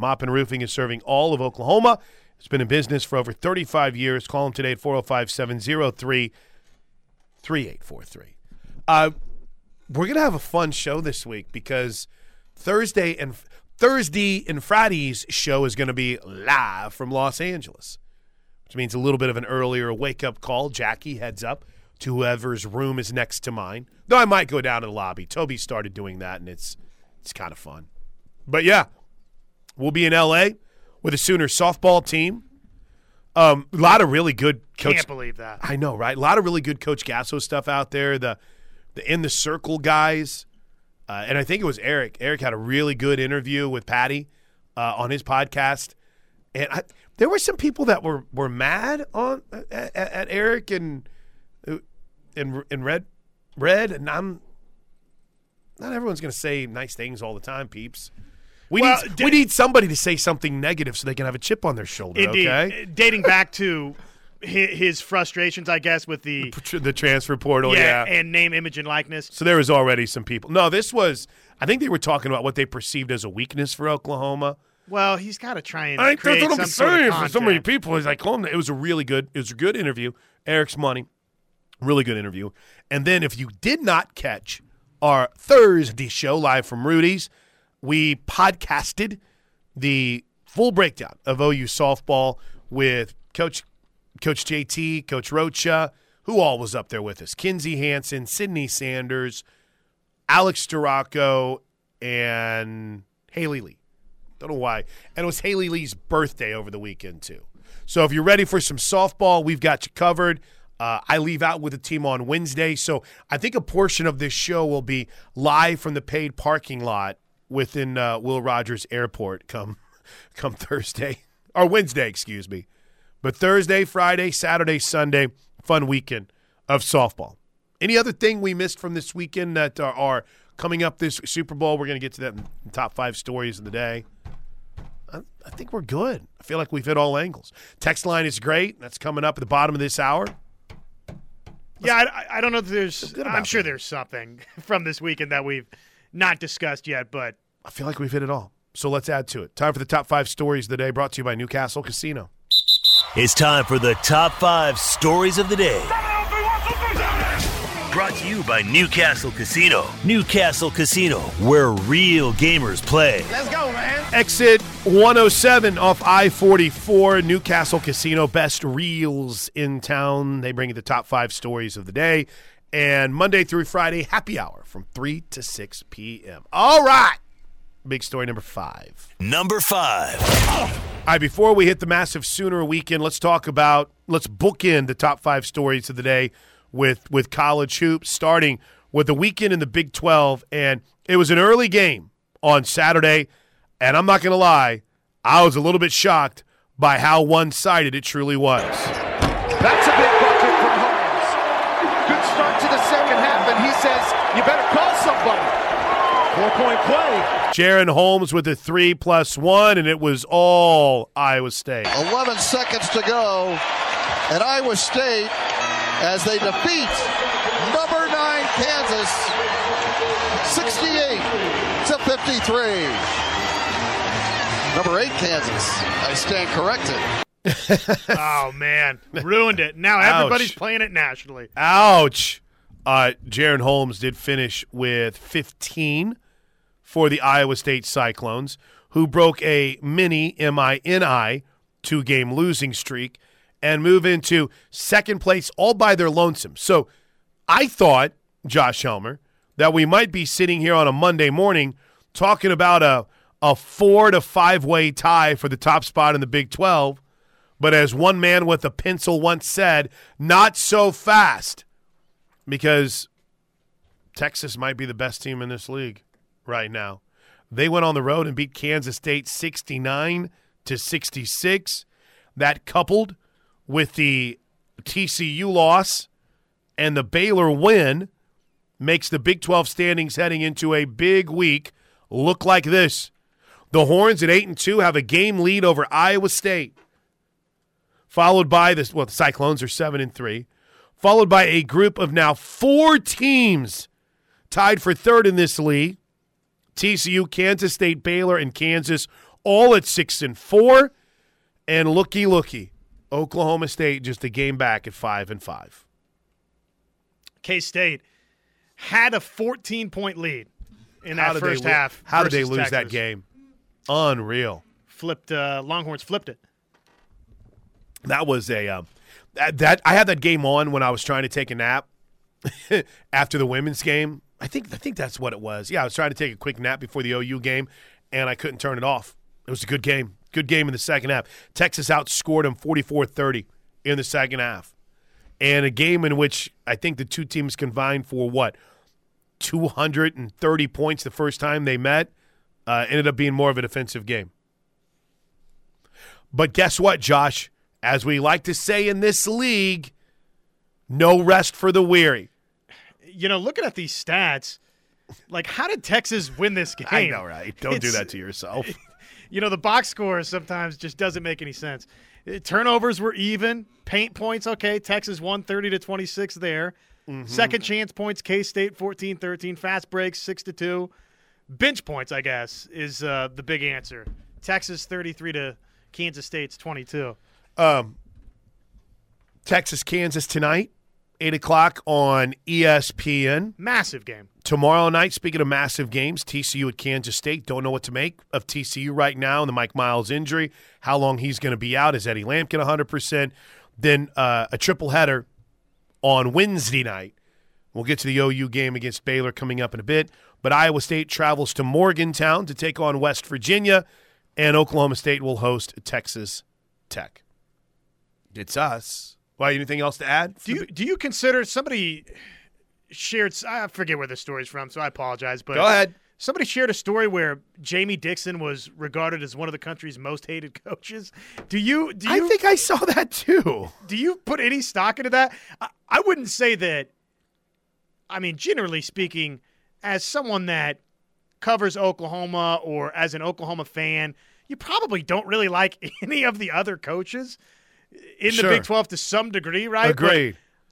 Mop and Roofing is serving all of Oklahoma. It's been in business for over 35 years. Call them today at 405 703 3843. Uh, We're going to have a fun show this week because Thursday and Thursday and Friday's show is going to be live from Los Angeles, which means a little bit of an earlier wake up call. Jackie heads up to whoever's room is next to mine. Though I might go down to the lobby. Toby started doing that, and it's it's kind of fun. But yeah, we'll be in L.A. with a Sooner softball team. Um, a lot of really good coach. Can't believe that. I know, right? A lot of really good Coach Gasso stuff out there. The the in the circle guys, uh, and I think it was Eric. Eric had a really good interview with Patty uh, on his podcast, and I, there were some people that were were mad on at, at Eric and and and Red Red, and I'm not everyone's going to say nice things all the time, peeps. We Well, need d- we need somebody to say something negative so they can have a chip on their shoulder. Indeed. Okay, Uh, Dating back to his frustrations, I guess, with the the transfer portal. yeah, yeah. and name, image, and likeness. So there was already some people. No, this was. I think they were talking about what they perceived as a weakness for Oklahoma. Well, he's got to try and I think create that's what I'm some sort of saying for so many people. Is like, oh, it was a really good. It was a good interview. Eric's money, really good interview. And then if you did not catch our Thursday show live from Rudy's, we podcasted the full breakdown of OU softball with Coach Coach JT, Coach Rocha, who all was up there with us. Kinzie Hansen, Sydney Sanders, Alex Storako, and Haley Lee. Don't know why. And it was Haley Lee's birthday over the weekend, too. So if you're ready for some softball, we've got you covered. Uh, I leave out with the team on Wednesday. So I think a portion of this show will be live from the paid parking lot within uh, Will Rogers Airport come, come Thursday or Wednesday, excuse me. But Thursday, Friday, Saturday, Sunday, fun weekend of softball. Any other thing we missed from this weekend that are, are coming up this Super Bowl? We're going to get to that in top five stories of the day. I, I think we're good. I feel like we've hit all angles. Text line is great. That's coming up at the bottom of this hour. Yeah, I, I don't know if there's. I'm sure that. there's something from this weekend that we've not discussed yet, but I feel like we've hit it all. So let's add to it. Time for the top five stories of the day brought to you by Newcastle Casino. It's time for the top five stories of the day. Brought to you by Newcastle Casino. Newcastle Casino, where real gamers play. Let's go, man. Exit 107 off I 44, Newcastle Casino, best reels in town. They bring you the top five stories of the day. And Monday through Friday, happy hour from 3 to 6 p.m. All right. Big story number five. Number five. All right, before we hit the massive Sooner weekend, let's talk about, let's book in the top five stories of the day with, with college hoops, starting with the weekend in the Big 12. And it was an early game on Saturday. And I'm not going to lie, I was a little bit shocked by how one sided it truly was. That's a big bucket from Holmes. Good start to the second half, and he says, you better call somebody. Four-point play. Jaren Holmes with a three plus one, and it was all Iowa State. 11 seconds to go, and Iowa State as they defeat number nine Kansas 68 to 53. Number eight Kansas, I stand corrected. Oh man, ruined it. Now everybody's playing it nationally. Ouch. Uh, Jaren Holmes did finish with 15 for the Iowa State Cyclones, who broke a mini MINI two game losing streak and move into second place all by their lonesome. So I thought, Josh Helmer, that we might be sitting here on a Monday morning talking about a, a four to five way tie for the top spot in the Big 12. But as one man with a pencil once said, not so fast because Texas might be the best team in this league right now. They went on the road and beat Kansas State 69 to 66. That coupled with the TCU loss and the Baylor win makes the Big 12 standings heading into a big week look like this. The Horns at 8 and 2 have a game lead over Iowa State. Followed by this well the Cyclones are 7 and 3. Followed by a group of now 4 teams tied for third in this league. TCU, Kansas State, Baylor, and Kansas all at six and four. And looky, looky, Oklahoma State just a game back at five and five. K State had a 14 point lead in that first half. How did they lose that game? Unreal. Flipped. Uh, Longhorns flipped it. That was a um, that, that I had that game on when I was trying to take a nap after the women's game. I think I think that's what it was. Yeah, I was trying to take a quick nap before the OU game, and I couldn't turn it off. It was a good game. Good game in the second half. Texas outscored them 44-30 in the second half. And a game in which I think the two teams combined for what 230 points the first time they met uh, ended up being more of a defensive game. But guess what, Josh? As we like to say in this league, no rest for the weary. You know, looking at these stats, like how did Texas win this game? I know, right? Don't do that to yourself. You know, the box score sometimes just doesn't make any sense. Uh, Turnovers were even. Paint points, okay. Texas won 30 to 26 there. Mm-hmm. Second chance points, K State 14 13. Fast breaks, 6 to 2. Bench points, I guess, is uh, the big answer. Texas 33 to Kansas State's 22. Texas, Kansas tonight, 8 o'clock on ESPN. Massive game. Tomorrow night, speaking of massive games, TCU at Kansas State. Don't know what to make of TCU right now and the Mike Miles injury, how long he's going to be out. Is Eddie Lampkin 100%? Then uh, a triple header on Wednesday night. We'll get to the OU game against Baylor coming up in a bit. But Iowa State travels to Morgantown to take on West Virginia, and Oklahoma State will host Texas Tech. It's us. Why, anything else to add? Do you do you consider somebody shared? I forget where the story's from, so I apologize. But Go ahead. Somebody shared a story where Jamie Dixon was regarded as one of the country's most hated coaches. Do you do you I think I saw that too. do you put any stock into that? I, I wouldn't say that. I mean, generally speaking, as someone that covers Oklahoma or as an Oklahoma fan, you probably don't really like any of the other coaches in Sure. the Big 12 to some degree, right? But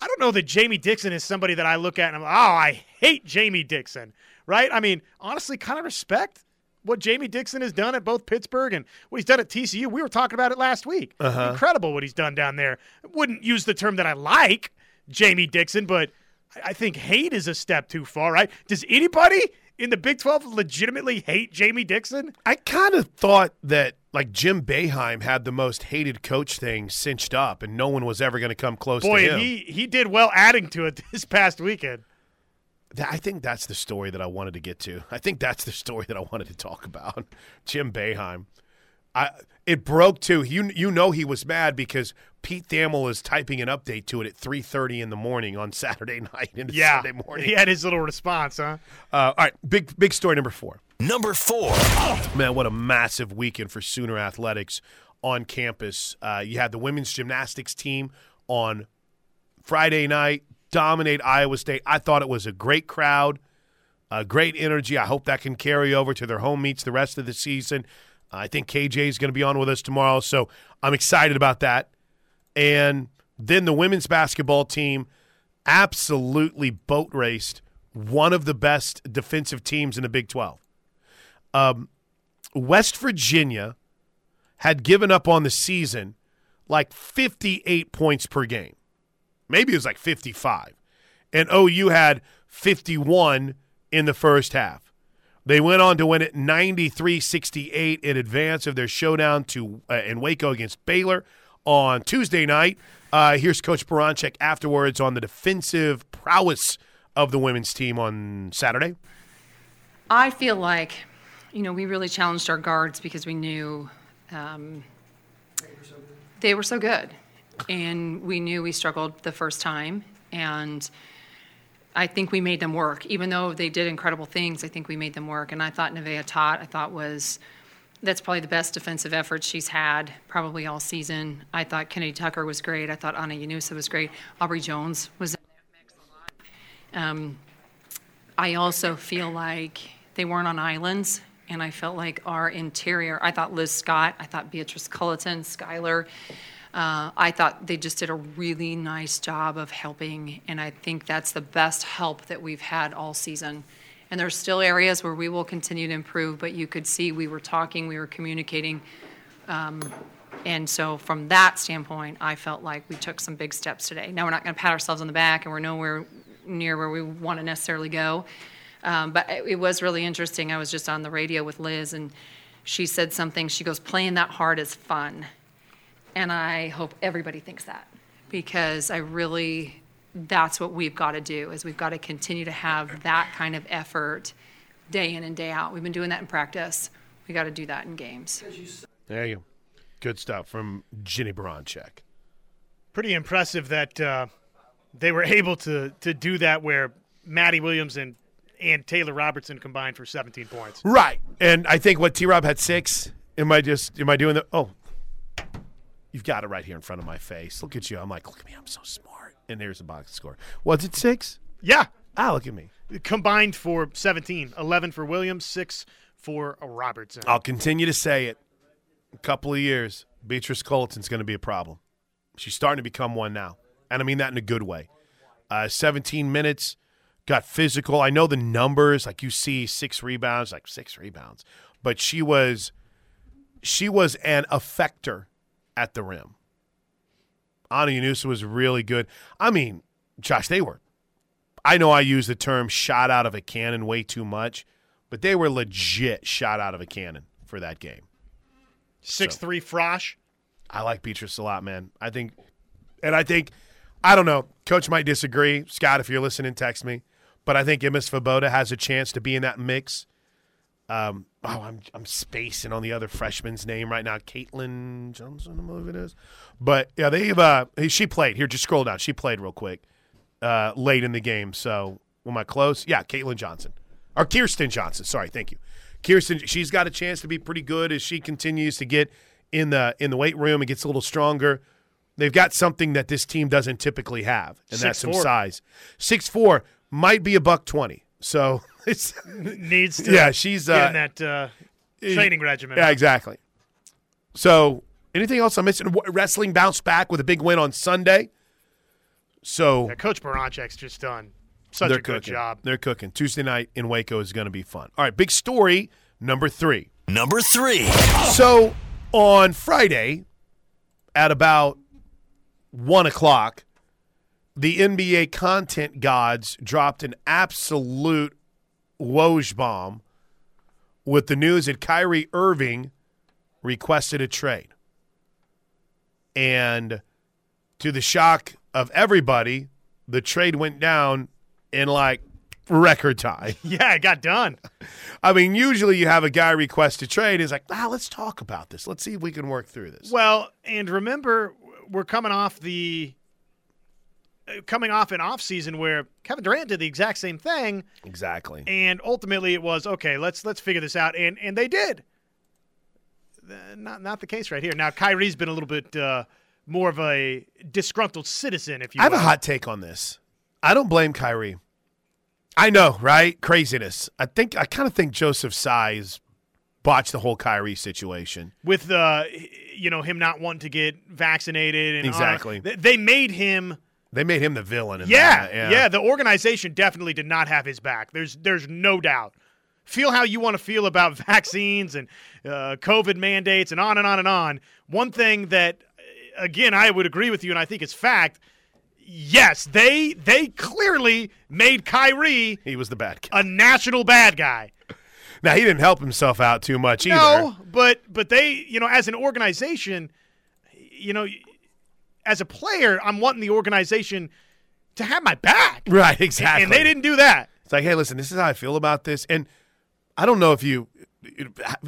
I don't know that Jamie Dixon is somebody that I look at and I'm like, oh, I hate Jamie Dixon, right? I mean, honestly, kind of respect what Jamie Dixon has done at both Pittsburgh and what he's done at TCU. We were talking about it last week. Uh-huh. Incredible what he's done down there. Wouldn't use the term that I like, Jamie Dixon, but I think hate is a step too far, right? Does anybody in the Big 12 legitimately hate Jamie Dixon? I kind of thought that like Jim Boeheim had the most hated coach thing cinched up, and no one was ever going to come close Boy, to him. he he did well adding to it this past weekend. I think that's the story that I wanted to get to. I think that's the story that I wanted to talk about. Jim Boeheim. I it broke too. You you know he was mad because Pete Thamel is typing an update to it at three thirty in the morning on Saturday night into Yeah, Sunday morning. he had his little response, huh? Uh, all right, big big story number four. Number four. Man, what a massive weekend for Sooner Athletics on campus. Uh, you had the women's gymnastics team on Friday night dominate Iowa State. I thought it was a great crowd, a great energy. I hope that can carry over to their home meets the rest of the season. I think KJ is going to be on with us tomorrow, so I'm excited about that. And then the women's basketball team absolutely boat raced one of the best defensive teams in the Big 12. Um, West Virginia had given up on the season like 58 points per game. Maybe it was like 55. And OU had 51 in the first half. They went on to win it 93-68 in advance of their showdown to uh, in Waco against Baylor on Tuesday night. Uh, here's Coach Baranczyk afterwards on the defensive prowess of the women's team on Saturday. I feel like, you know, we really challenged our guards because we knew um, they were so good. And we knew we struggled the first time. And I think we made them work. Even though they did incredible things, I think we made them work. And I thought Nevaeh Tot, I thought was that's probably the best defensive effort she's had probably all season. I thought Kennedy Tucker was great. I thought Anna Yanusa was great. Aubrey Joens was in that mix a lot. Um, I also feel like they weren't on islands, and I felt like our interior. I thought Liz Scott, I thought Beatrice Culliton, Skylar. Uh, I thought they just did a really nice job of helping, and I think that's the best help that we've had all season. And there's still areas where we will continue to improve, but you could see we were talking, we were communicating. Um, and so, from that standpoint, I felt like we took some big steps today. Now, we're not going to pat ourselves on the back, and we're nowhere near where we want to necessarily go. Um, but it, it was really interesting. I was just on the radio with Liz, and she said something. She goes, Playing that hard is fun. And I hope everybody thinks that because I really, that's what we've got to do is we've got to continue to have that kind of effort day in and day out. We've been doing that in practice. We got to do that in games. There you go. Good stuff from Jennie Baranczyk. Pretty impressive that uh, they were able to to do that where Madi Williams and and Taylor Robertson combined for 17 points. Right. And I think what T Rob had six. Am I just am I doing the oh you've got it right here in front of my face. Look at you. I'm like, look at me, I'm so smart. And there's the box score. Was it six? Yeah, Ah, look at me. combined for 17, 11 for Williams, 6 for Robertson. I'll continue to say it. A couple of years, Beatrice Culliton's going to be a problem. She's starting to become one now. And I mean that in a good way. Uh, 17 minutes, got physical. I know the numbers, like you see six rebounds, like six rebounds. But she was she was an effector at the rim. Ana Yunusa was really good. I mean, Josh, they were I know I use the term shot out of a cannon way too much, but they were legit shot out of a cannon for that game. 6 3 Frosh. I like Beatrice a lot, man. I think, and I think, I don't know. Coach might disagree. Scott, if you're listening, text me. But I think Emma Svoboda has a chance to be in that mix. Um, oh, I'm I'm spacing on the other freshman's name right now. Caitlin Johnson, I believe it is. But yeah, they've uh, she played. Here, just scroll down. She played real quick uh, late in the game. So, am I close? Yeah, Caitlin Johnson or Kirsten Johnson. Sorry, thank you. Kirsten, she's got a chance to be pretty good as she continues to get in the in the weight room and gets a little stronger. They've got something that this team doesn't typically have, and that's some 6'4". size. Six four might be a buck twenty. So Needs to Yeah, she's, uh, in that uh, training regimen. yeah, exactly. So anything else I'm missing? Wrestling bounced back with a big win on Sunday. So Yeah, Coach Baranczyk's just done such they're a good job. They're cooking. Tuesday night in Waco is going to be fun. All right, big story number three. Number three. So on Friday at about one o'clock, the NBA content gods dropped an absolute Woj bomb with the news that Kyrie Irving requested a trade. And to the shock of everybody, the trade went down in like record time. Yeah, it got done. I mean, usually you have a guy request a trade. He's like, ah, let's talk about this. Let's see if we can work through this. Well, and remember, we're coming off the coming off an off season where Kevin Durant did the exact same thing, Exactly. and ultimately it was okay. Let's let's figure this out, and and they did. Not not the case right here. Now Kyrie's been a little bit uh, more of a disgruntled citizen, if you. I have a hot take on this. I don't blame Kyrie. I know, right? Craziness. I think I kind of think Joseph Tsai botched the whole Kyrie situation. with uh, you know him not wanting to get vaccinated and. Exactly. They made him. They made him the villain. In Yeah, that. yeah, The organization definitely did not have his back. There's there's no doubt. Feel how you want to feel about vaccines and uh, COVID mandates and on and on and on. One thing that, again, I would agree with you, and I think it's fact. Yes, they they clearly made Kyrie He was the bad guy. a national bad guy. Now he didn't help himself out too much either. No, but but they, you know, as an organization, you know, as a player, I'm wanting the organization to have my back. Right, exactly. And they didn't do that. It's like, hey, listen, this is how I feel about this. And I don't know if you,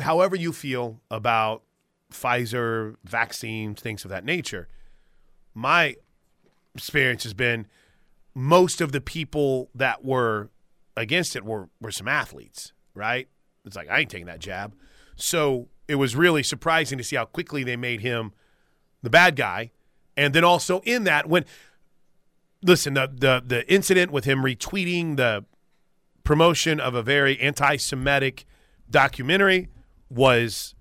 however you feel about Pfizer vaccines, things of that nature, my experience has been most of the people that were against it were, were some athletes, right? It's like, I ain't taking that jab. So it was really surprising to see how quickly they made him the bad guy. And then also in that, when, listen, the, the, the incident with him retweeting the promotion of a very anti-Semitic documentary was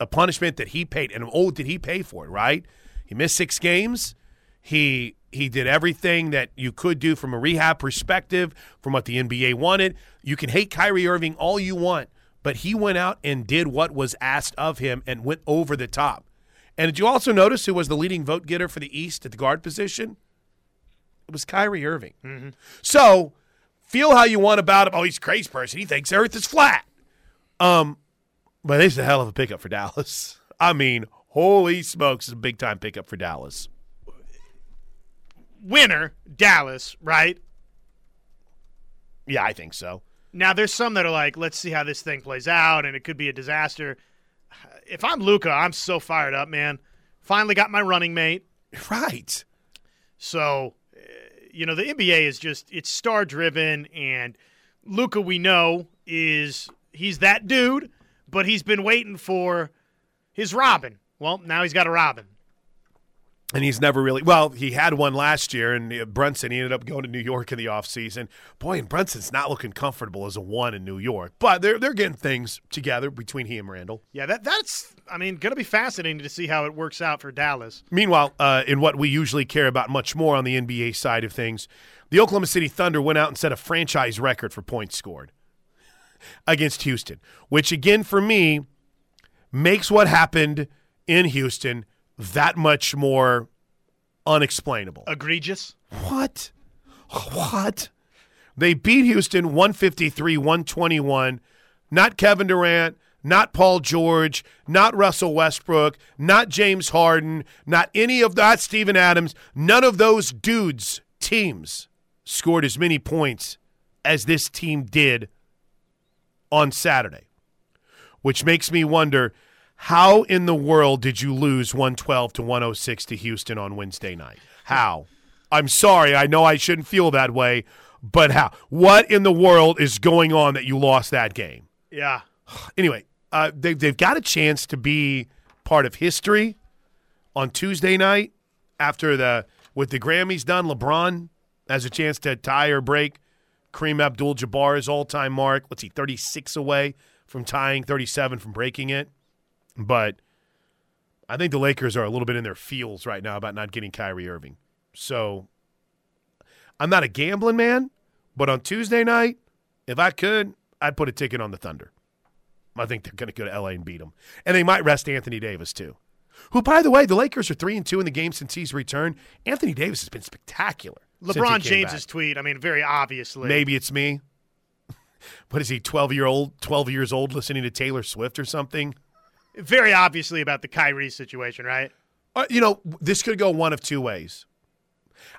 a punishment that he paid. And oh, did he pay for it? Right? He missed six games. He He did everything that you could do from a rehab perspective, from what the NBA wanted. You can hate Kyrie Irving all you want, but he went out and did what was asked of him and went over the top. And did you also notice who was the leading vote getter for the East at the guard position? It was Kyrie Irving. So feel how you want about him. Oh, he's a crazy person. He thinks Earth is flat. Um, but it's a hell of a pickup for Dallas. I mean, holy smokes, it's a big time pickup for Dallas. Winner, Dallas, right? Yeah, I think so. Now there's some that are like, let's see how this thing plays out, and it could be a disaster. If I'm Luka, I'm so fired up, man. Finally got my running mate. Right. So, uh, you know, the NBA is just it's star driven, and Luka we know is he's that dude, but he's been waiting for his Robin. Well, now he's got a Robin. And he's never really well. He had one last year, and uh, Brunson. He ended up going to New York in the offseason. Boy, and Brunson's not looking comfortable as a one in New York. But they're they're getting things together between he and Randall. Yeah, that that's I mean, going to be fascinating to see how it works out for Dallas. Meanwhile, uh, in what we usually care about much more on the NBA side of things, the Oklahoma City Thunder went out and set a franchise record for points scored against Houston, which again for me makes what happened in Houston that much more unexplainable. Egregious. What? What? They beat Houston 153 121. Not Kevin Durant, not Paul George, not Russell Westbrook, not James Harden, not any of that, Steven Adams. None of those dudes' teams scored as many points as this team did on Saturday, which makes me wonder how in the world did you lose 112 to 106 to Houston on Wednesday night? How? I'm sorry. I know I shouldn't feel that way, but how? What in the world is going on that you lost that game? Yeah. Anyway, uh, they've, they've got a chance to be part of history on Tuesday night after the with the Grammys done. LeBron has a chance to tie or break Kareem Abdul-Jabbar's all-time mark. Let's see, 36 away from tying, 37 from breaking it. But I think the Lakers are a little bit in their feels right now about not getting Kyrie Irving. So I'm not a gambling man, but on Tuesday night, if I could, I'd put a ticket on the Thunder. I think they're going to go to LA and beat them, and they might rest Anthony Davis too. Who, by the way, the Lakers are three and two in the game since he's returned. Anthony Davis has been spectacular. LeBron James's back. tweet. I mean, very obviously. Maybe it's me. What is he? Twelve year old, twelve years old, listening to Taylor Swift or something. Very obviously about the Kyrie situation, right? Uh, you know, this could go one of two ways.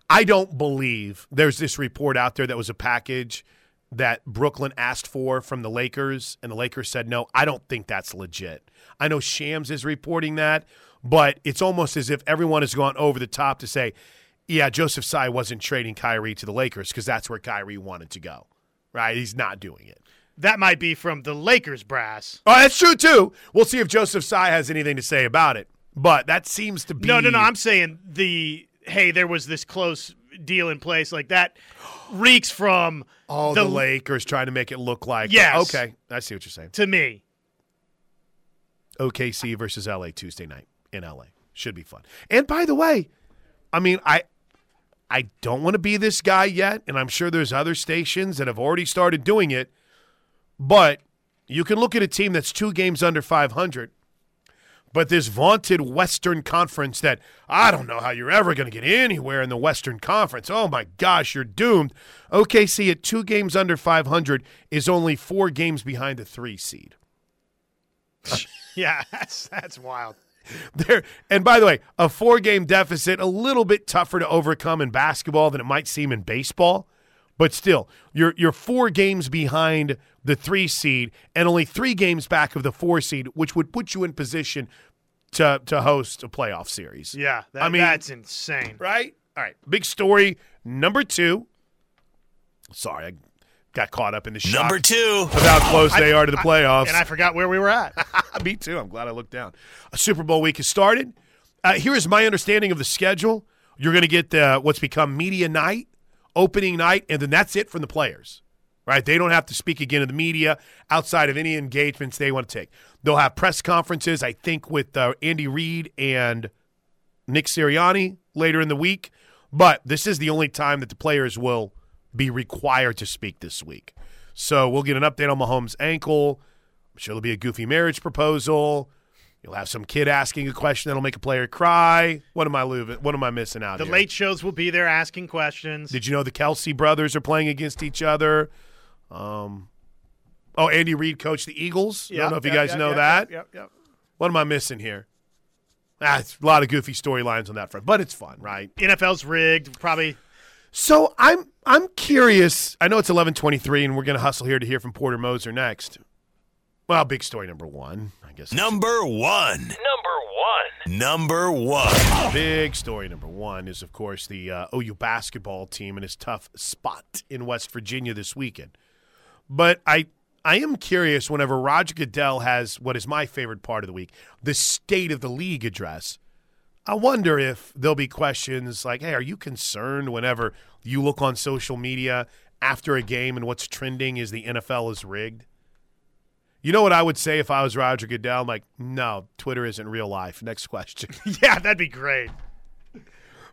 I don't believe there's this report out there that was a package that Brooklyn asked for from the Lakers, and the Lakers said no. I don't think that's legit. I know Shams is reporting that, but it's almost as if everyone has gone over the top to say, yeah, Joseph Tsai wasn't trading Kyrie to the Lakers because that's where Kyrie wanted to go. Right? He's not doing it. That might be from the Lakers brass. Oh, that's true too. We'll see if Joseph Tsai has anything to say about it. But that seems to be No, no, no. I'm saying the hey, there was this close deal in place like that reeks from all the, Lakers trying to make it look like. Yes. Okay, I see what you're saying. to me. OKC versus LA Tuesday night in LA should be fun. And by the way, I mean I I don't want to be this guy yet, and I'm sure there's other stations that have already started doing it. But you can look at a team that's two games under 500, but this vaunted Western Conference that I don't know how you're ever going to get anywhere in the Western Conference. Oh my gosh, you're doomed. OKC at two games under 500 is only four games behind the three seed. Yeah, that's that's wild. There and by the way, a four game deficit a little bit tougher to overcome in basketball than it might seem in baseball. But still, you're you're four games behind the three seed and only three games back of the four seed, which would put you in position to to host a playoff series. Yeah, that, I mean- that's insane. Right? All right. Big story number two. Sorry, I got caught up in the shock Number two. of how close they are to the playoffs. And I forgot where we were at. Me too. I'm glad I looked down. A Super Bowl week has started. Uh, here is my understanding of the schedule. You're going to get uh, what's become media night, opening night, and then that's it from the players. Right? They don't have to speak again to the media outside of any engagements they want to take. They'll have press conferences, I think, with uh, Andy Reid and Nick Sirianni later in the week. But this is the only time that the players will be required to speak this week. So we'll get an update on Mahomes' ankle. I'm sure there'll be a goofy marriage proposal. You'll have some kid asking a question that'll make a player cry. What am I losing? What am I missing out The here? late shows will be there asking questions. Did you know the Kelce brothers are playing against each other? Um, oh, Andy Reid coached the Eagles. I don't know if you guys yeah, know yeah, that. Yep, yep. What am I missing here? Ah, it's a lot of goofy storylines on that front, but it's fun, right? NFL's rigged. Probably. So I'm I'm curious. I know it's 11:23, and we're going to hustle here to hear from Porter Moser next. Well, big story number one, I guess. Number one. Number one. Number one. Big story number one is, of course, the uh, OU basketball team and his tough spot in West Virginia this weekend. But I, I am curious. Whenever Roger Goodell has what is my favorite part of the week, the State of the League address, I wonder if there'll be questions like, "Hey, are you concerned?" Whenever you look on social media after a game and what's trending is the NFL is rigged. You know what I would say if I was Roger Goodell? I'm like, no, Twitter isn't real life. Next question. Yeah, that'd be great.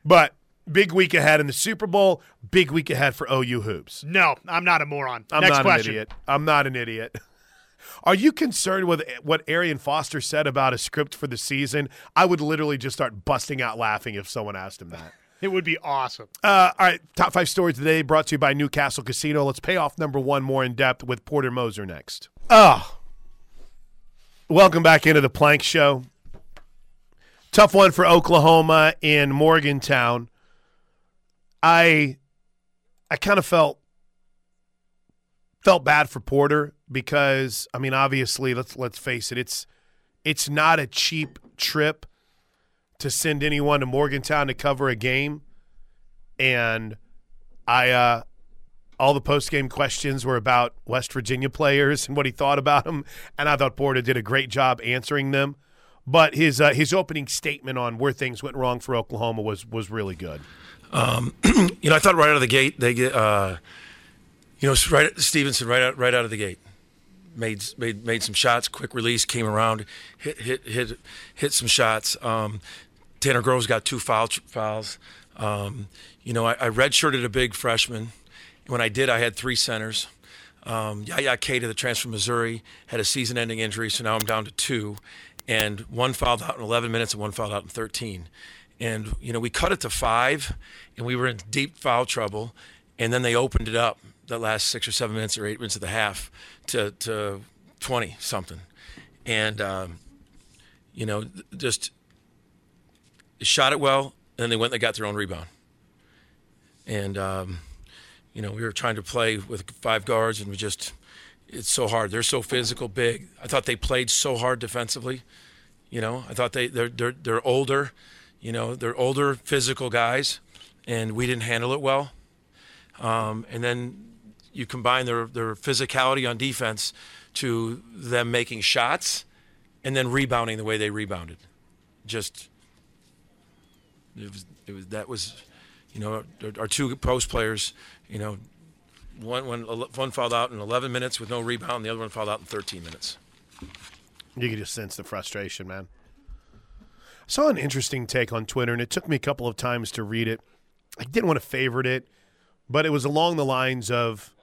But big week ahead in the Super Bowl. Big week ahead for OU hoops. No, I'm not a moron. I'm Next not question. an idiot. I'm not an idiot. Are you concerned with what Arian Foster said about a script for the season? I would literally just start busting out laughing if someone asked him that. It would be awesome. Uh, all right, top five stories today brought to you by Newcastle Casino. Let's pay off number one more in depth with Porter Moser next. Oh, welcome back into the Plank Show. Tough one for Oklahoma in Morgantown. I, I kind of felt felt bad for Porter because I mean, obviously, let's let's face it, it's it's not a cheap trip to send anyone to Morgantown to cover a game. And I uh all the post game questions were about West Virginia players and what he thought about them, and I thought Porter did a great job answering them. But his uh, his opening statement on where things went wrong for Oklahoma was was really good. you know, I thought right out of the gate they get, uh, you know, right Stevenson right out right out of the gate made made made some shots, quick release, came around, hit hit hit hit some shots. Um, Tanner Groves got two foul fouls. Um, you know, I, I redshirted a big freshman. When I did, I had three centers. Um, Yaya Keita, the transfer from Missouri, had a season-ending injury, so now I'm down to two, and one fouled out in 11 minutes and one fouled out in 13. And you know, we cut it to five, and we were in deep foul trouble. And then they opened it up the last six or seven minutes or eight minutes of the half to to 20 something, and um, you know, just shot it well. And then they went and they got their own rebound. And um, you know, we were trying to play with five guards, and we just it's so hard. They're so physical, big. I thought they played so hard defensively. You know, I thought they they're they're, they're older. You know, they're older, physical guys, and we didn't handle it well. Um, and then you combine their their physicality on defense to them making shots, and then rebounding the way they rebounded. Just it was it was that was, you know, our, our two post players. You know, one one one fouled out in 11 minutes with no rebound, and the other one fouled out in 13 minutes. You could just sense the frustration, man. I saw an interesting take on Twitter, and it took me a couple of times to read it. I didn't want to favorite it, but it was along the lines of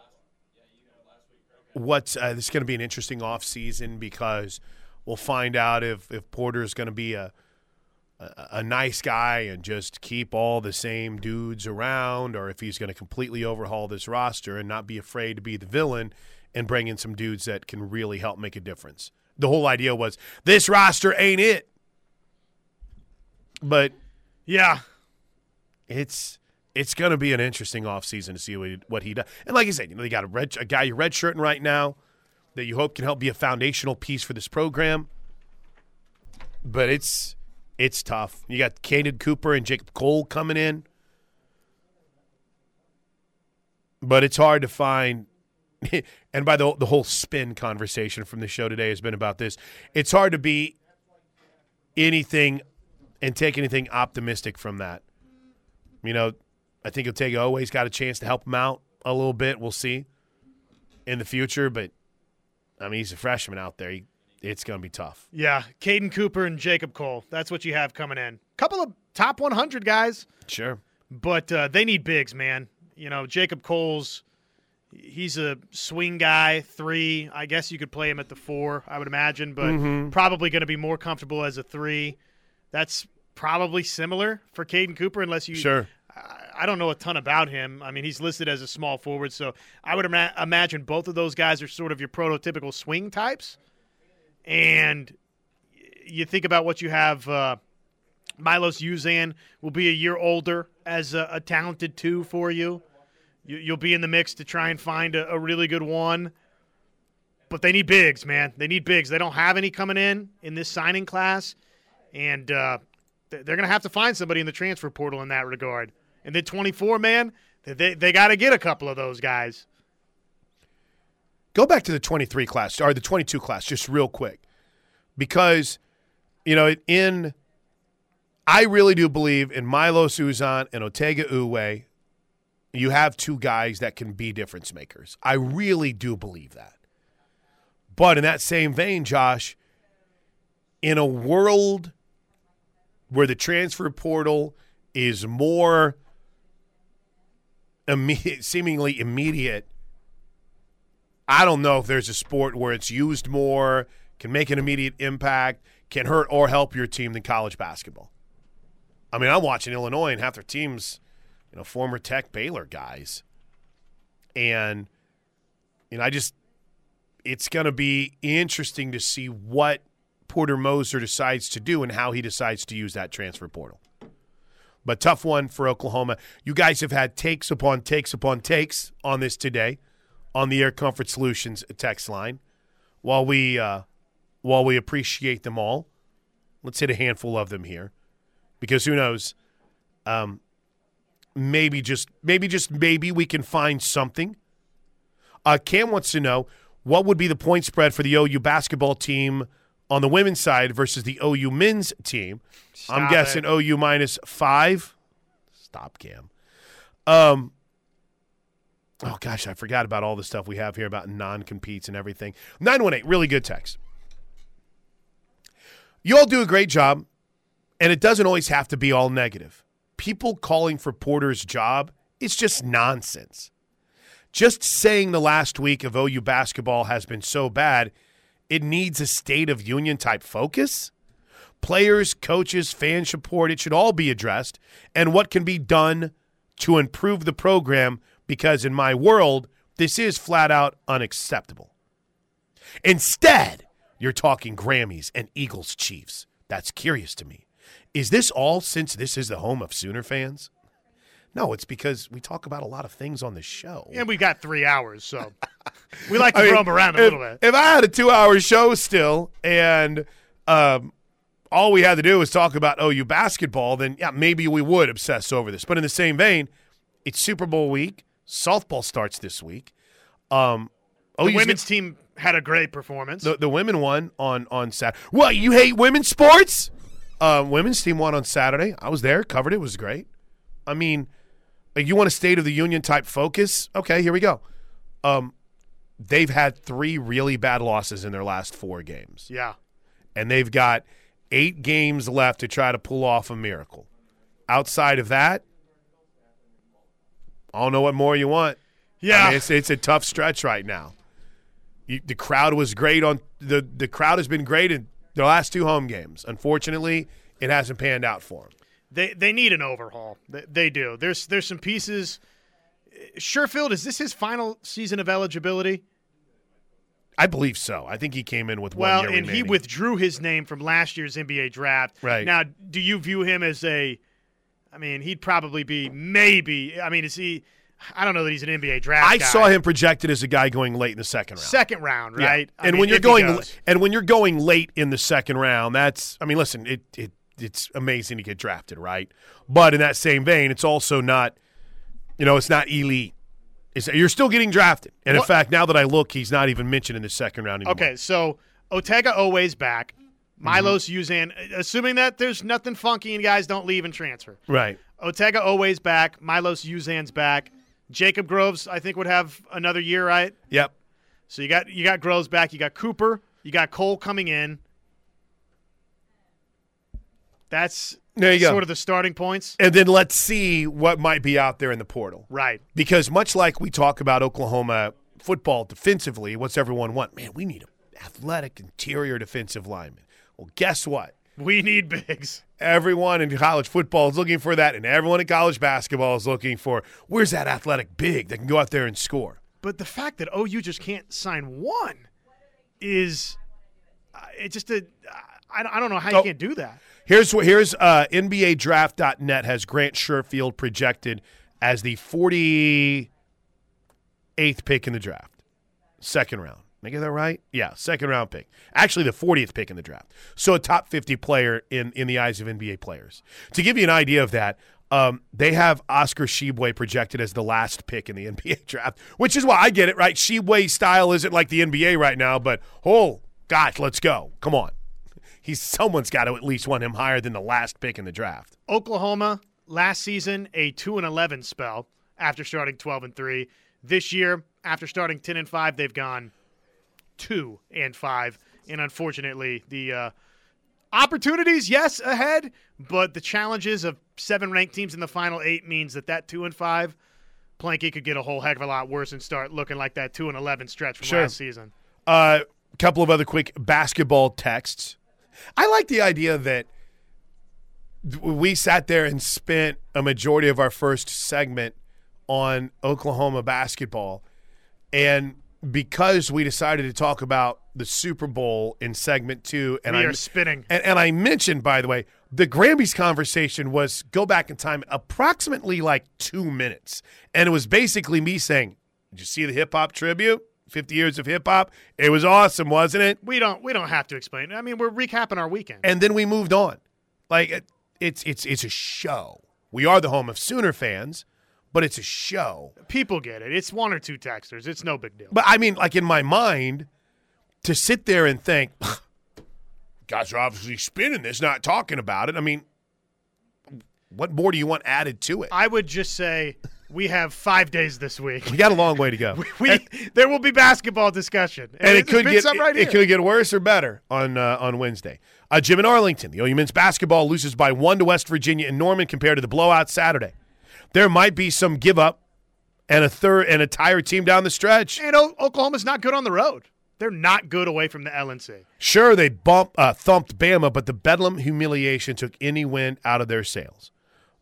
what uh, this is going to be an interesting off season because we'll find out if if Porter is going to be a, a a nice guy and just keep all the same dudes around, or if he's going to completely overhaul this roster and not be afraid to be the villain and bring in some dudes that can really help make a difference. The whole idea was this roster ain't it, but Yeah. it's it's going to be an interesting offseason to see what he, what he does. And like I said, you know, they got a red a guy you're redshirting right now that you hope can help be a foundational piece for this program. But it's it's tough. You got Caden Cooper and Jacolb Cole coming in. But it's hard to find and by the the whole spin conversation from the show today has been about this. It's hard to be anything and take anything optimistic from that. You know, I think Otega Oweh's got a chance to help him out a little bit. We'll see in the future, but I mean, he's a freshman out there. He, it's going to be tough. Yeah. Caden Cooper and Jacolb Cole. That's what you have coming in. Couple of top 100 guys. Sure. but uh, they need bigs, man. You know, Jacolb Coles, he's a swing guy, three. I guess you could play him at the four, I would imagine, but Mm-hmm. probably going to be more comfortable as a three. That's probably similar for Caden Cooper, unless you. Sure. I don't know a ton about him. I mean, he's listed as a small forward, so I would ima- imagine both of those guys are sort of your prototypical swing types. And you think about what you have. Uh, Milos Uzan will be a year older as a, a talented two for you. you. You'll be in the mix to try and find a, a really good one. But they need bigs, man. They need bigs. They don't have any coming in in this signing class, and uh, they're going to have to find somebody in the transfer portal in that regard. And then 24, man, they they got to get a couple of those guys. Go back to the 23 class or the 22 class just real quick. Because, you know, in I really do believe in Milos Uzan and Otega Oweh, you have two guys that can be difference makers. I really do believe that. But in that same vein, Josh, in a world where the transfer portal is more immediate, seemingly immediate I don't know if there's a sport where it's used more, can make an immediate impact, can hurt or help your team than college basketball. I mean, I'm watching Illinois and half their teams, you know, former Tech Baylor guys. And you know, I just it's going to be interesting to see what Porter Moser decides to do and how he decides to use that transfer portal. But tough one for Oklahoma. You guys have had takes upon takes upon takes on this today on the Air Comfort Solutions text line. While we uh, while we appreciate them all, let's hit a handful of them here, because who knows? Um, maybe just maybe just maybe we can find something. Uh, Cam wants to know what would be the point spread for the OU basketball team on the women's side versus the OU men's team. I'm guessing it. OU minus five. Stop, Cam. Um, Oh gosh, I forgot about all the stuff we have here about non-competes and everything. 918, really good text. You all do a great job, and it doesn't always have to be all negative. People calling for Porter's job is just nonsense. Just saying the last week of OU basketball has been so bad, it needs a state of union type focus. Players, coaches, fan support, it should all be addressed, and what can be done to improve the program because in my world, this is flat out unacceptable. Instead, you're talking Grammys and Eagles Chiefs. That's curious to me. Is this all since this is the home of Sooner fans? No, it's because we talk about a lot of things on the show. And we got three hours, so we like to I mean, throw around a if, little bit. If I had a two-hour show still, and um, all we had to do was talk about OU basketball, then yeah, maybe we would obsess over this. But in the same vein, it's Super Bowl week. Softball starts this week. Um, The OU's women's team had a great performance. the, the women won on on Saturday. What you hate women's sports? Uh, women's team won on Saturday. I was there, covered it was great. I mean, uh, you want a state of the union type focus? Okay, here we go. Um, they've had three really bad losses in their last four games, yeah. and they've got eight games left to try to pull off a miracle. Outside of that, I don't know what more you want. Yeah. I mean, it's it's a tough stretch right now. You, the crowd was great on the the crowd has been great in the last two home games. Unfortunately, it hasn't panned out for them. They they need an overhaul. They, they do. There's there's some pieces. Sherfield, is this his final season of eligibility? I believe so. I think he came in with Well, and he withdrew his name from last year's NBA draft. Right. Now, do you view him as a I mean, he'd probably be maybe. I mean, is he I don't know that he's an NBA draft I guy. saw him projected as a guy going late in the second round. second round, right? I And mean, when you're going and when you're going late in the second round, that's I mean, listen, it it it's amazing to get drafted, right? But in that same vein, it's also not you know, it's not elite. It's, you're still getting drafted. And in What- fact, now that I look, he's not even mentioned in the second round anymore. Okay, so Otega Oweh's back. Mm-hmm. Milos Uzan, assuming that there's nothing funky and guys don't leave and transfer. Right. Otega Oweh's back. Milos Uzan's back. Jacob Groves, I think, would have another year, right? Yep. So you got you got Groves back. You got Cooper. You got Cole coming in. That's There you go. sort of the starting points. And then let's see what might be out there in the portal. Right. Because much like we talk about Oklahoma football defensively, what's everyone want? Man, we need an athletic interior defensive lineman. Well, guess what? We need bigs. Everyone in college football is looking for that, and everyone in college basketball is looking for where's that athletic big that can go out there and score. But the fact that OU just can't sign one is uh, it just a I, I don't know how you can't do that. Here's what here's uh, NBADraft.net has Grant Sherfield projected as the 48th pick in the draft, second round. Did I get that right? Yeah, second round pick. Actually, the 40th pick in the draft. So a top 50 player in in the eyes of NBA players. To give you an idea of that, um, they have Oscar Tshiebwe projected as the last pick in the NBA draft, which is why I get it right. Shebue style isn't like the NBA right now, but oh gosh, let's go. Come on. He's someone's got to at least want him higher than the last pick in the draft. Oklahoma last season a 2 and 11 spell after starting 12 and 3. This year after starting 10 and 5 they've gone 2 and 5 and unfortunately the uh, opportunities yes ahead but the challenges of seven ranked teams in the final 8 means that that 2 and 5 Planky could get a whole heck of a lot worse and start looking like that 2 and 11 stretch from Sure. last season. A uh, couple of other quick basketball texts. I like the idea that we sat there and spent a majority of our first segment on Oklahoma basketball. And because we decided to talk about the Super Bowl in segment two, and We I are spinning. And, and I mentioned, by the way, the Grammys conversation was go back in time approximately like two minutes. And it was basically me saying, Did you see the hip hop tribute? 50 years of hip hop. It was awesome, wasn't it? We don't we don't have to explain. it. I mean, we're recapping our weekend. And then we moved on. Like it, it's it's it's a show. We are the home of Sooner fans, but it's a show. People get it. It's one or two texters. It's no big deal. But I mean, like in my mind, to sit there and think, guys are obviously spinning this, not talking about it. I mean, what more do you want added to it? I would just say we have five days this week. We got a long way to go. We there will be basketball discussion, and it there's could get right it, it could get worse or better on uh, on Wednesday. Uh, Jim in Arlington, the OU men's basketball loses by one to West Virginia and Norman compared to the blowout Saturday. There might be some give up and a third and a tired team down the stretch. And O- Oklahoma's not good on the road. They're not good away from the LNC. Sure, they bump uh, thumped Bama, but the Bedlam humiliation took any wind out of their sails.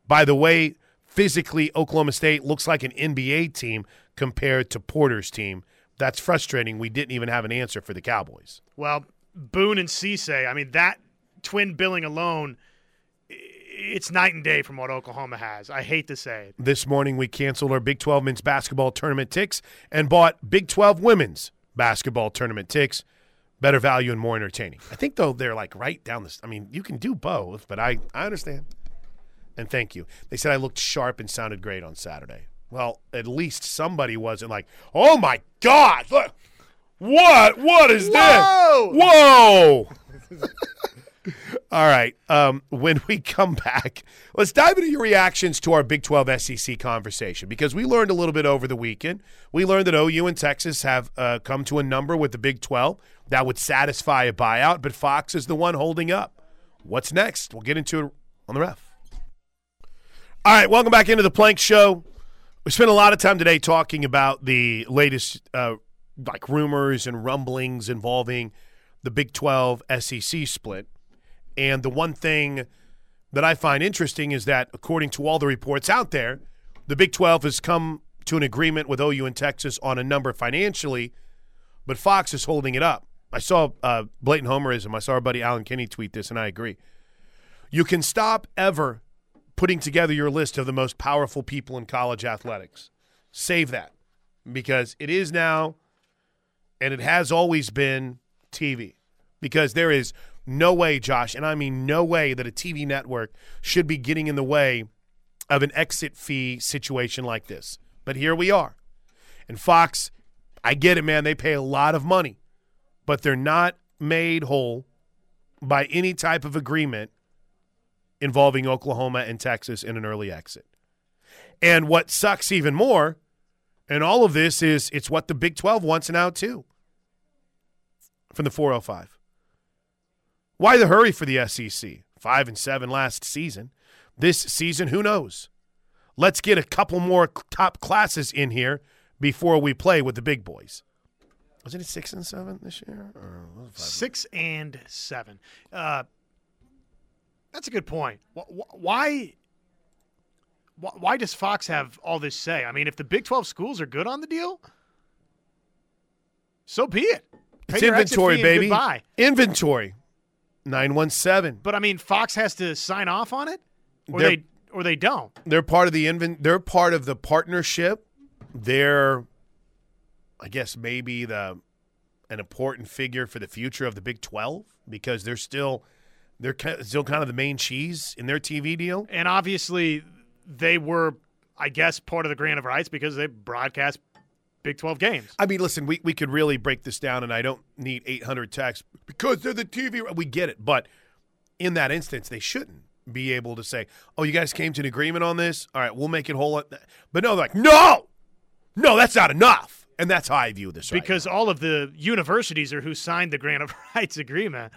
By the way, physically, Oklahoma State looks like an NBA team compared to Porter's team. That's frustrating. We didn't even have an answer for the Cowboys. Well, Boone and Cisse, I mean that twin billing alone, it's night and day from what Oklahoma has. I hate to say it. This morning, we canceled our Big 12 men's basketball tournament ticks and bought Big 12 women's basketball tournament ticks. Better value and more entertaining. I think, though, they're like right down this. I mean, you can do both, but I, I understand. And thank you. They said I looked sharp and sounded great on Saturday. Well, at least somebody wasn't like, oh my God, look. What? What is Whoa! this? Whoa! All right. Um, when we come back, let's dive into your reactions to our Big 12 SEC conversation because we learned a little bit over the weekend. We learned that OU and Texas have uh, come to a number with the Big 12 that would satisfy a buyout, but Fox is the one holding up. What's next? We'll get into it on the ref. All right. Welcome back into the Plank Show. We spent a lot of time today talking about the latest, uh, like rumors and rumblings involving the Big 12 SEC split. And the one thing that I find interesting is that, according to all the reports out there, the Big 12 has come to an agreement with OU and Texas on a number financially, but Fox is holding it up. I saw uh, blatant homerism. I saw our buddy Alan Kinney tweet this, and I agree. You can stop ever putting together your list of the most powerful people in college athletics. Save that because it is now, and it has always been TV. Because there is no way, Josh, and I mean no way, that a TV network should be getting in the way of an exit fee situation like this. But here we are. And Fox, I get it, man. They pay a lot of money, but they're not made whole by any type of agreement involving Oklahoma and Texas in an early exit. And what sucks even more and all of this is it's what the Big 12 wants now, too, from the 405. Why the hurry for the SEC? five and seven last season. This season, who knows? Let's get a couple more top classes in here before we play with the big boys. Wasn't it six and seven this year? Six and seven. Uh, that's a good point. Why? Why does Fox have all this say? I mean, if the Big 12 schools are good on the deal, so be it. Pay it's inventory, baby. Goodbye. Inventory. 917. But I mean, Fox has to sign off on it, or they're, they or they don't. They're part of the invent. They're part of the partnership. They're, I guess, maybe the an important figure for the future of the Big 12 because they're still they're still kind of the main cheese in their TV deal. And obviously, they were, I guess, part of the grant of rights because they broadcast Big 12 games. I mean, listen, we, we could really break this down, and I don't need 800 texts because they're the TV. We get it. But in that instance, they shouldn't be able to say, oh, you guys came to an agreement on this? All right, we'll make it whole. But no, they're like, no, no, that's not enough. And that's how I view this. Because right all of the universities are who signed the grant of rights agreement.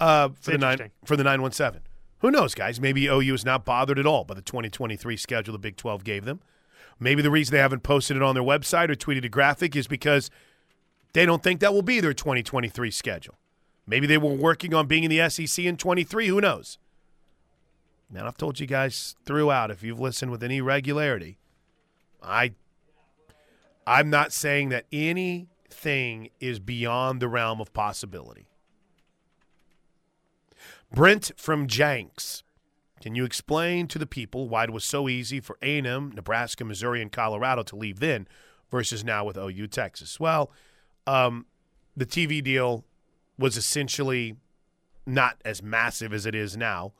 Uh, for the nine for the nine one seven. Who knows, guys? Maybe OU is not bothered at all by the 2023 schedule the Big 12 gave them. Maybe the reason they haven't posted it on their website or tweeted a graphic is because they don't think that will be their 2023 schedule. Maybe they were working on being in the SEC in 23. Who knows? Man, I've told you guys throughout, if you've listened with any regularity, I I'm not saying that anything is beyond the realm of possibility. Brent from Jenks can you explain to the people why it was so easy for A&M, Nebraska, Missouri, and Colorado to leave then versus now with OU, Texas? Well, um, the TV deal was essentially not as massive as it is now.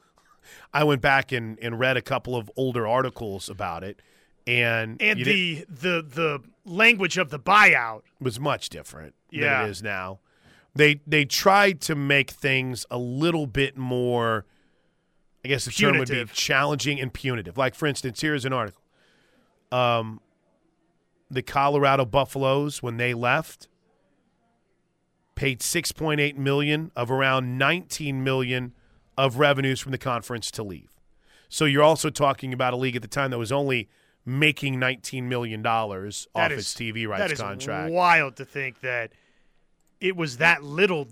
I went back and, and read a couple of older articles about it, and and the the the language of the buyout was much different yeah. than it is now. They they tried to make things a little bit more – I guess the punitive. term would be challenging and punitive. Like, for instance, here's an article. Um, the Colorado Buffaloes, when they left, paid 6.8 million of around 19 million of revenues from the conference to leave. So you're also talking about a league at the time that was only making 19 million dollars off is, its TV rights that is contract. Wild to think that it was that little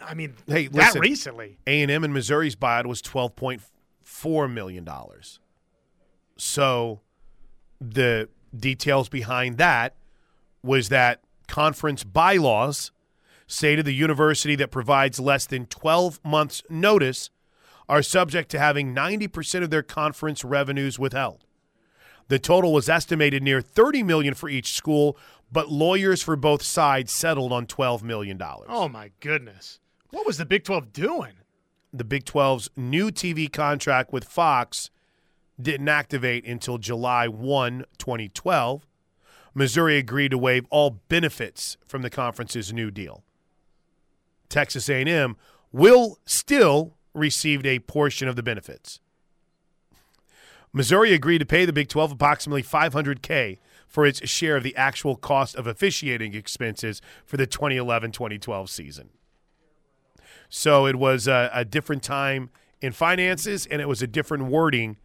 I mean, hey, that listen, recently, A and M and Missouri's buyout was twelve point four million dollars. So, the details behind that was that conference bylaws say to the university that provides less than 12 months notice are subject to having 90% of their conference revenues withheld. The total was estimated near 30 million for each school, but lawyers for both sides settled on 12 million dollars. Oh my goodness. What was the Big 12 doing? The Big 12's new TV contract with Fox didn't activate until July 1, 2012. Missouri agreed to waive all benefits from the conference's new deal. Texas A&M will still receive a portion of the benefits. Missouri agreed to pay the Big 12 approximately 500k for its share of the actual cost of officiating expenses for the 2011-2012 season. So it was a, a different time in finances, and it was a different wording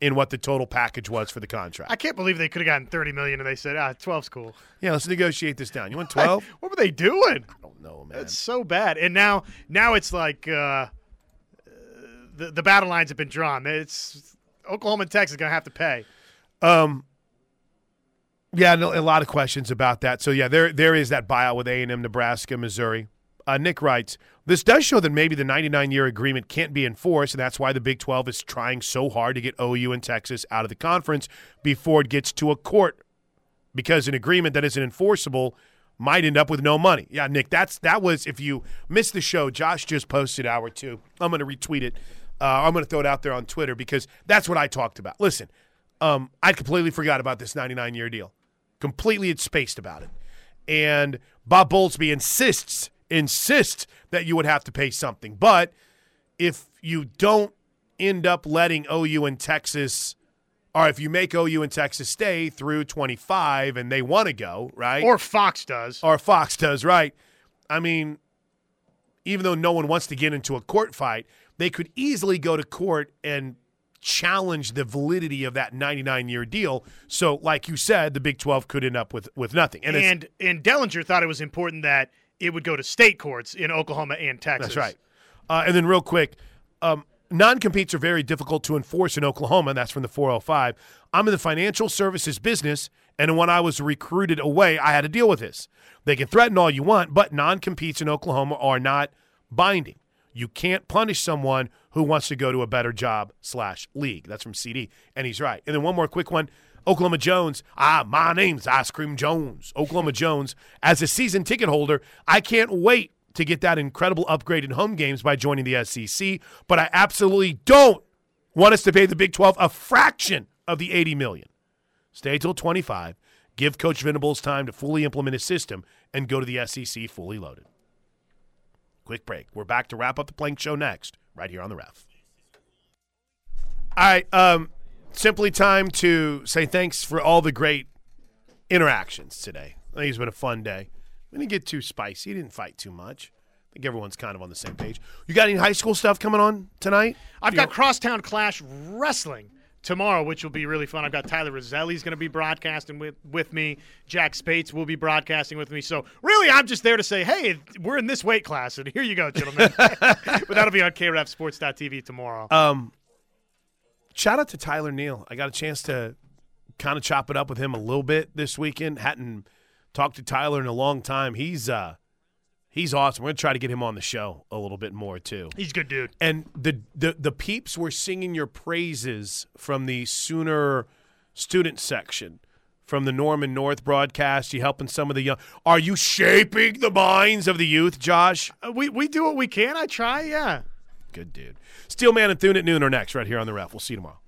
in what the total package was for the contract. I can't believe they could have gotten thirty million, and they said, "Ah, 12's cool." Yeah, let's negotiate this down. You want twelve? what were they doing? I don't know, man. It's so bad, and now now it's like uh, the the battle lines have been drawn. It's Oklahoma and Texas going to have to pay. Um. Yeah, no, a lot of questions about that. So yeah, there there is that buyout with A and M, Nebraska, Missouri. Uh, Nick writes, this does show that maybe the 99 year agreement can't be enforced, and that's why the Big 12 is trying so hard to get OU and Texas out of the conference before it gets to a court. Because an agreement that isn't enforceable might end up with no money. Yeah, Nick, that's that was if you missed the show, Josh just posted hour two. I'm going to retweet it. Uh, I'm going to throw it out there on Twitter because that's what I talked about. Listen, um, I completely forgot about this 99 year deal. Completely spaced about it. And Bob Bowlesby insists insists that you would have to pay something. But if you don't end up letting OU and Texas, or if you make OU and Texas stay through 25 and they want to go, right? Or Fox does. Or Fox does, right? I mean, even though no one wants to get into a court fight, they could easily go to court and challenge the validity of that 99 year deal. So, like you said, the Big 12 could end up with, with nothing. And and, and Dellinger thought it was important that it would go to state courts in Oklahoma and Texas. That's right. Uh, and then, real quick, um, non competes are very difficult to enforce in Oklahoma. And that's from the 405. I'm in the financial services business. And when I was recruited away, I had to deal with this. They can threaten all you want, but non competes in Oklahoma are not binding. You can't punish someone who wants to go to a better job slash league. That's from CD. And he's right. And then one more quick one. Oklahoma Jones. Ah, my name's Ice Cream Jones. Oklahoma Jones. As a season ticket holder, I can't wait to get that incredible upgrade in home games by joining the SEC, but I absolutely don't want us to pay the Big 12 a fraction of the 80 million. Stay till 25. Give Coach Venables time to fully implement his system and go to the SEC fully loaded. Quick break. We're back to wrap up the Plank Show next, right here on the ref. All right. Um, simply time to say thanks for all the great interactions today. I think it's been a fun day. We didn't get too spicy. Didn't fight too much. I think everyone's kind of on the same page. You got any high school stuff coming on tonight? I've You got know- Crosstown Clash Wrestling tomorrow, which will be really fun. I've got Tyler Roselli's going to be broadcasting with, with me. Jack Spates will be broadcasting with me. So really, I'm just there to say, hey, we're in this weight class, and here you go, gentlemen. but that'll be on KREFSports.tv tomorrow. Um, shout out to Tyler Neal. I got a chance to kind of chop it up with him a little bit this weekend. Hadn't talked to Tyler in a long time. He's uh, he's awesome. We're gonna try to get him on the show a little bit more too. He's a good dude. And the the the peeps were singing your praises from the Sooner student section. From the Norman North broadcast, you helping some of the young. Are you shaping the minds of the youth, Josh? Uh, we, we do what we can. I try, yeah. Good dude. Steelman and Thune at noon are next, right here on the ref. We'll see you tomorrow.